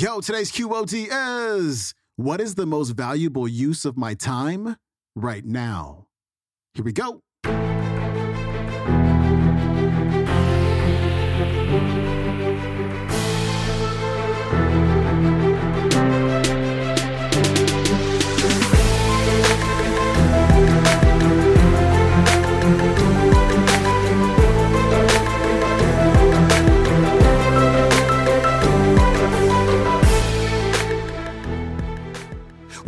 Yo, today's QOD is what is the most valuable use of my time right now? Here we go.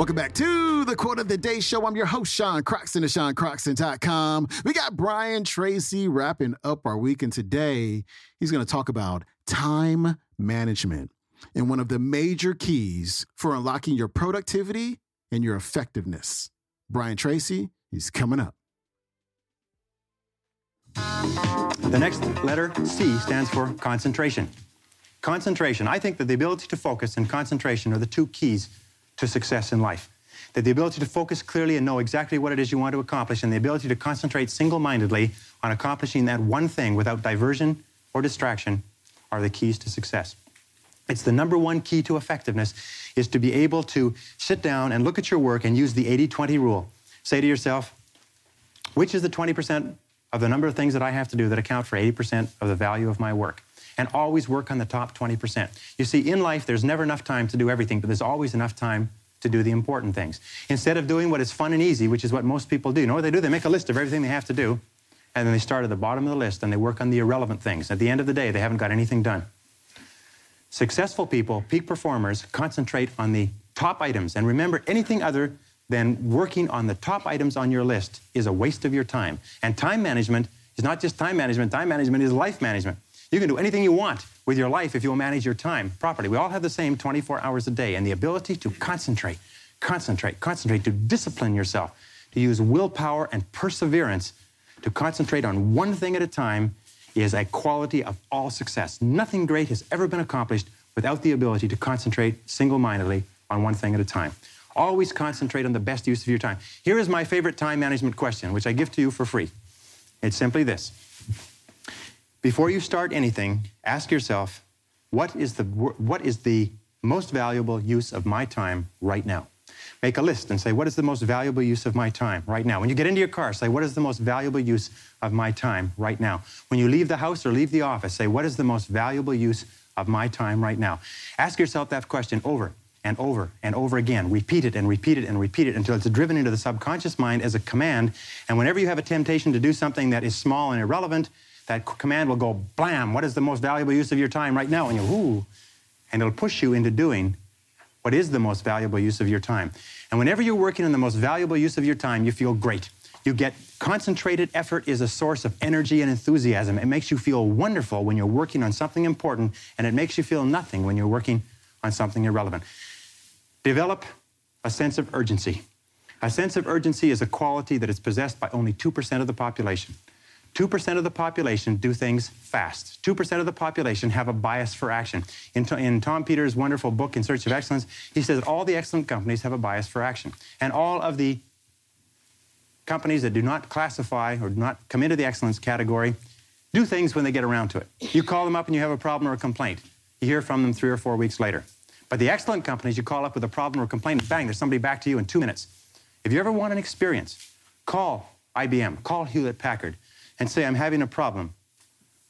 Welcome back to the Quote of the Day Show. I'm your host, Sean Croxton of SeanCroxton.com. We got Brian Tracy wrapping up our week, and today he's going to talk about time management and one of the major keys for unlocking your productivity and your effectiveness. Brian Tracy, he's coming up. The next letter, C, stands for concentration. Concentration. I think that the ability to focus and concentration are the two keys to success in life. That the ability to focus clearly and know exactly what it is you want to accomplish, and the ability to concentrate single mindedly on accomplishing that one thing without diversion or distraction are the keys to success. It's the number one key to effectiveness is to be able to sit down and look at your work and use the 80 20 rule. Say to yourself, which is the 20% of the number of things that I have to do that account for 80% of the value of my work? And always work on the top 20%. You see, in life, there's never enough time to do everything, but there's always enough time to do the important things. Instead of doing what is fun and easy, which is what most people do, you know what they do? They make a list of everything they have to do, and then they start at the bottom of the list and they work on the irrelevant things. At the end of the day, they haven't got anything done. Successful people, peak performers, concentrate on the top items. And remember, anything other than working on the top items on your list is a waste of your time. And time management is not just time management, time management is life management. You can do anything you want with your life if you'll manage your time properly. We all have the same 24 hours a day, and the ability to concentrate, concentrate, concentrate, to discipline yourself, to use willpower and perseverance to concentrate on one thing at a time is a quality of all success. Nothing great has ever been accomplished without the ability to concentrate single mindedly on one thing at a time. Always concentrate on the best use of your time. Here is my favorite time management question, which I give to you for free. It's simply this before you start anything, ask yourself, what is the, what is the most valuable use of my time right now? Make a list and say, what is the most valuable use of my time right now? When you get into your car, say, what is the most valuable use of my time right now? When you leave the house or leave the office, say, what is the most valuable use of my time right now? Ask yourself that question over and over and over again. Repeat it and repeat it and repeat it until it's driven into the subconscious mind as a command. And whenever you have a temptation to do something that is small and irrelevant, that command will go blam, what is the most valuable use of your time right now? And you, ooh, and it'll push you into doing what is the most valuable use of your time. And whenever you're working on the most valuable use of your time, you feel great. You get concentrated effort is a source of energy and enthusiasm. It makes you feel wonderful when you're working on something important, and it makes you feel nothing when you're working on something irrelevant. Develop a sense of urgency. A sense of urgency is a quality that is possessed by only 2% of the population. 2% of the population do things fast. 2% of the population have a bias for action. In, in, Tom Peters' wonderful book, In Search of Excellence, he says all the excellent companies have a bias for action. And all of the companies that do not classify or do not come into the excellence category do things when they get around to it. You call them up and you have a problem or a complaint. You hear from them three or four weeks later. But the excellent companies, you call up with a problem or complaint, bang, there's somebody back to you in two minutes. If you ever want an experience, call IBM, call Hewlett Packard, and say, I'm having a problem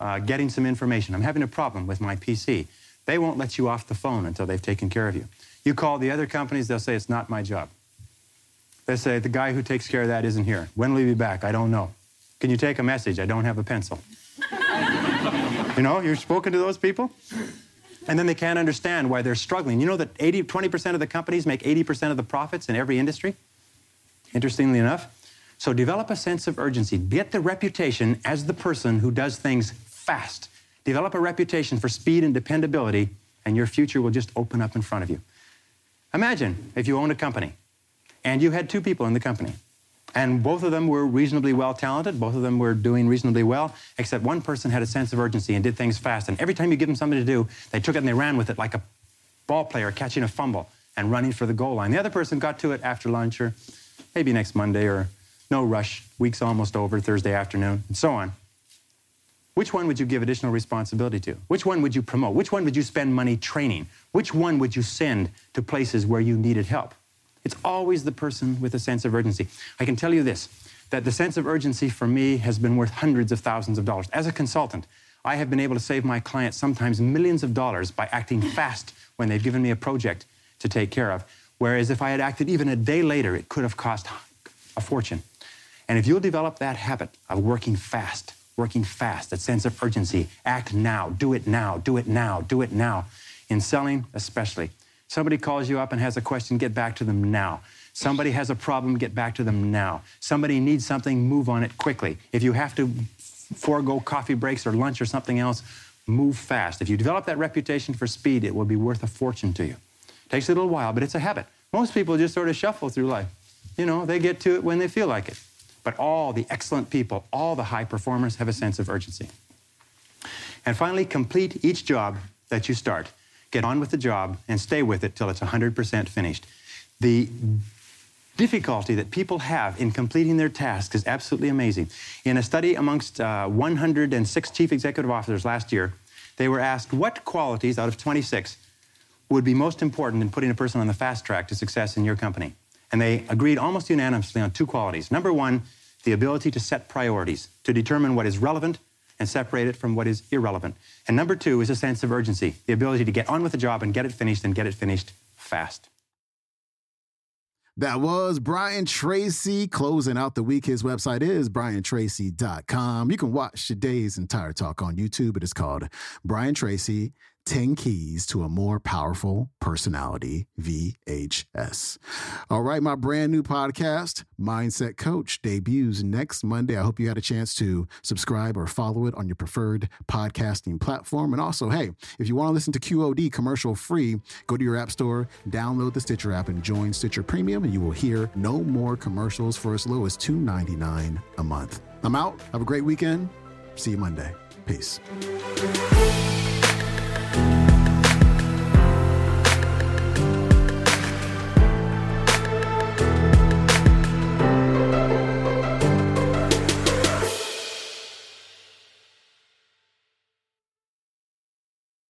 uh, getting some information. I'm having a problem with my PC. They won't let you off the phone until they've taken care of you. You call the other companies, they'll say, it's not my job. They say, the guy who takes care of that isn't here. When will he be back? I don't know. Can you take a message? I don't have a pencil. you know, you've spoken to those people? And then they can't understand why they're struggling. You know that 80, 20% of the companies make 80% of the profits in every industry? Interestingly enough. So develop a sense of urgency. Get the reputation as the person who does things fast. Develop a reputation for speed and dependability, and your future will just open up in front of you. Imagine if you owned a company and you had two people in the company, and both of them were reasonably well talented, both of them were doing reasonably well, except one person had a sense of urgency and did things fast. And every time you give them something to do, they took it and they ran with it like a ball player catching a fumble and running for the goal line. The other person got to it after lunch or maybe next Monday or no rush, week's almost over, Thursday afternoon, and so on. Which one would you give additional responsibility to? Which one would you promote? Which one would you spend money training? Which one would you send to places where you needed help? It's always the person with a sense of urgency. I can tell you this that the sense of urgency for me has been worth hundreds of thousands of dollars. As a consultant, I have been able to save my clients sometimes millions of dollars by acting fast when they've given me a project to take care of. Whereas if I had acted even a day later, it could have cost a fortune. And if you'll develop that habit of working fast, working fast, that sense of urgency, act now, do it now, do it now, do it now, in selling especially. Somebody calls you up and has a question, get back to them now. Somebody has a problem, get back to them now. Somebody needs something, move on it quickly. If you have to forego coffee breaks or lunch or something else, move fast. If you develop that reputation for speed, it will be worth a fortune to you. It Takes a little while, but it's a habit. Most people just sort of shuffle through life. You know, they get to it when they feel like it. But all the excellent people, all the high performers have a sense of urgency. And finally, complete each job that you start. Get on with the job and stay with it till it's 100% finished. The difficulty that people have in completing their tasks is absolutely amazing. In a study amongst uh, 106 chief executive officers last year, they were asked what qualities out of 26 would be most important in putting a person on the fast track to success in your company. And they agreed almost unanimously on two qualities. Number one, the ability to set priorities, to determine what is relevant and separate it from what is irrelevant. And number two is a sense of urgency, the ability to get on with the job and get it finished and get it finished fast. That was Brian Tracy closing out the week. His website is briantracy.com. You can watch today's entire talk on YouTube. It is called Brian Tracy 10 Keys to a More Powerful Personality VHS. All right, my brand new podcast, Mindset Coach, debuts next Monday. I hope you had a chance to subscribe or follow it on your preferred podcasting platform. And also, hey, if you want to listen to QOD commercial free, go to your app store, download the Stitcher app, and join Stitcher Premium, and you will hear no more commercials for as low as $2.99 a month. I'm out. Have a great weekend. See you Monday. Peace.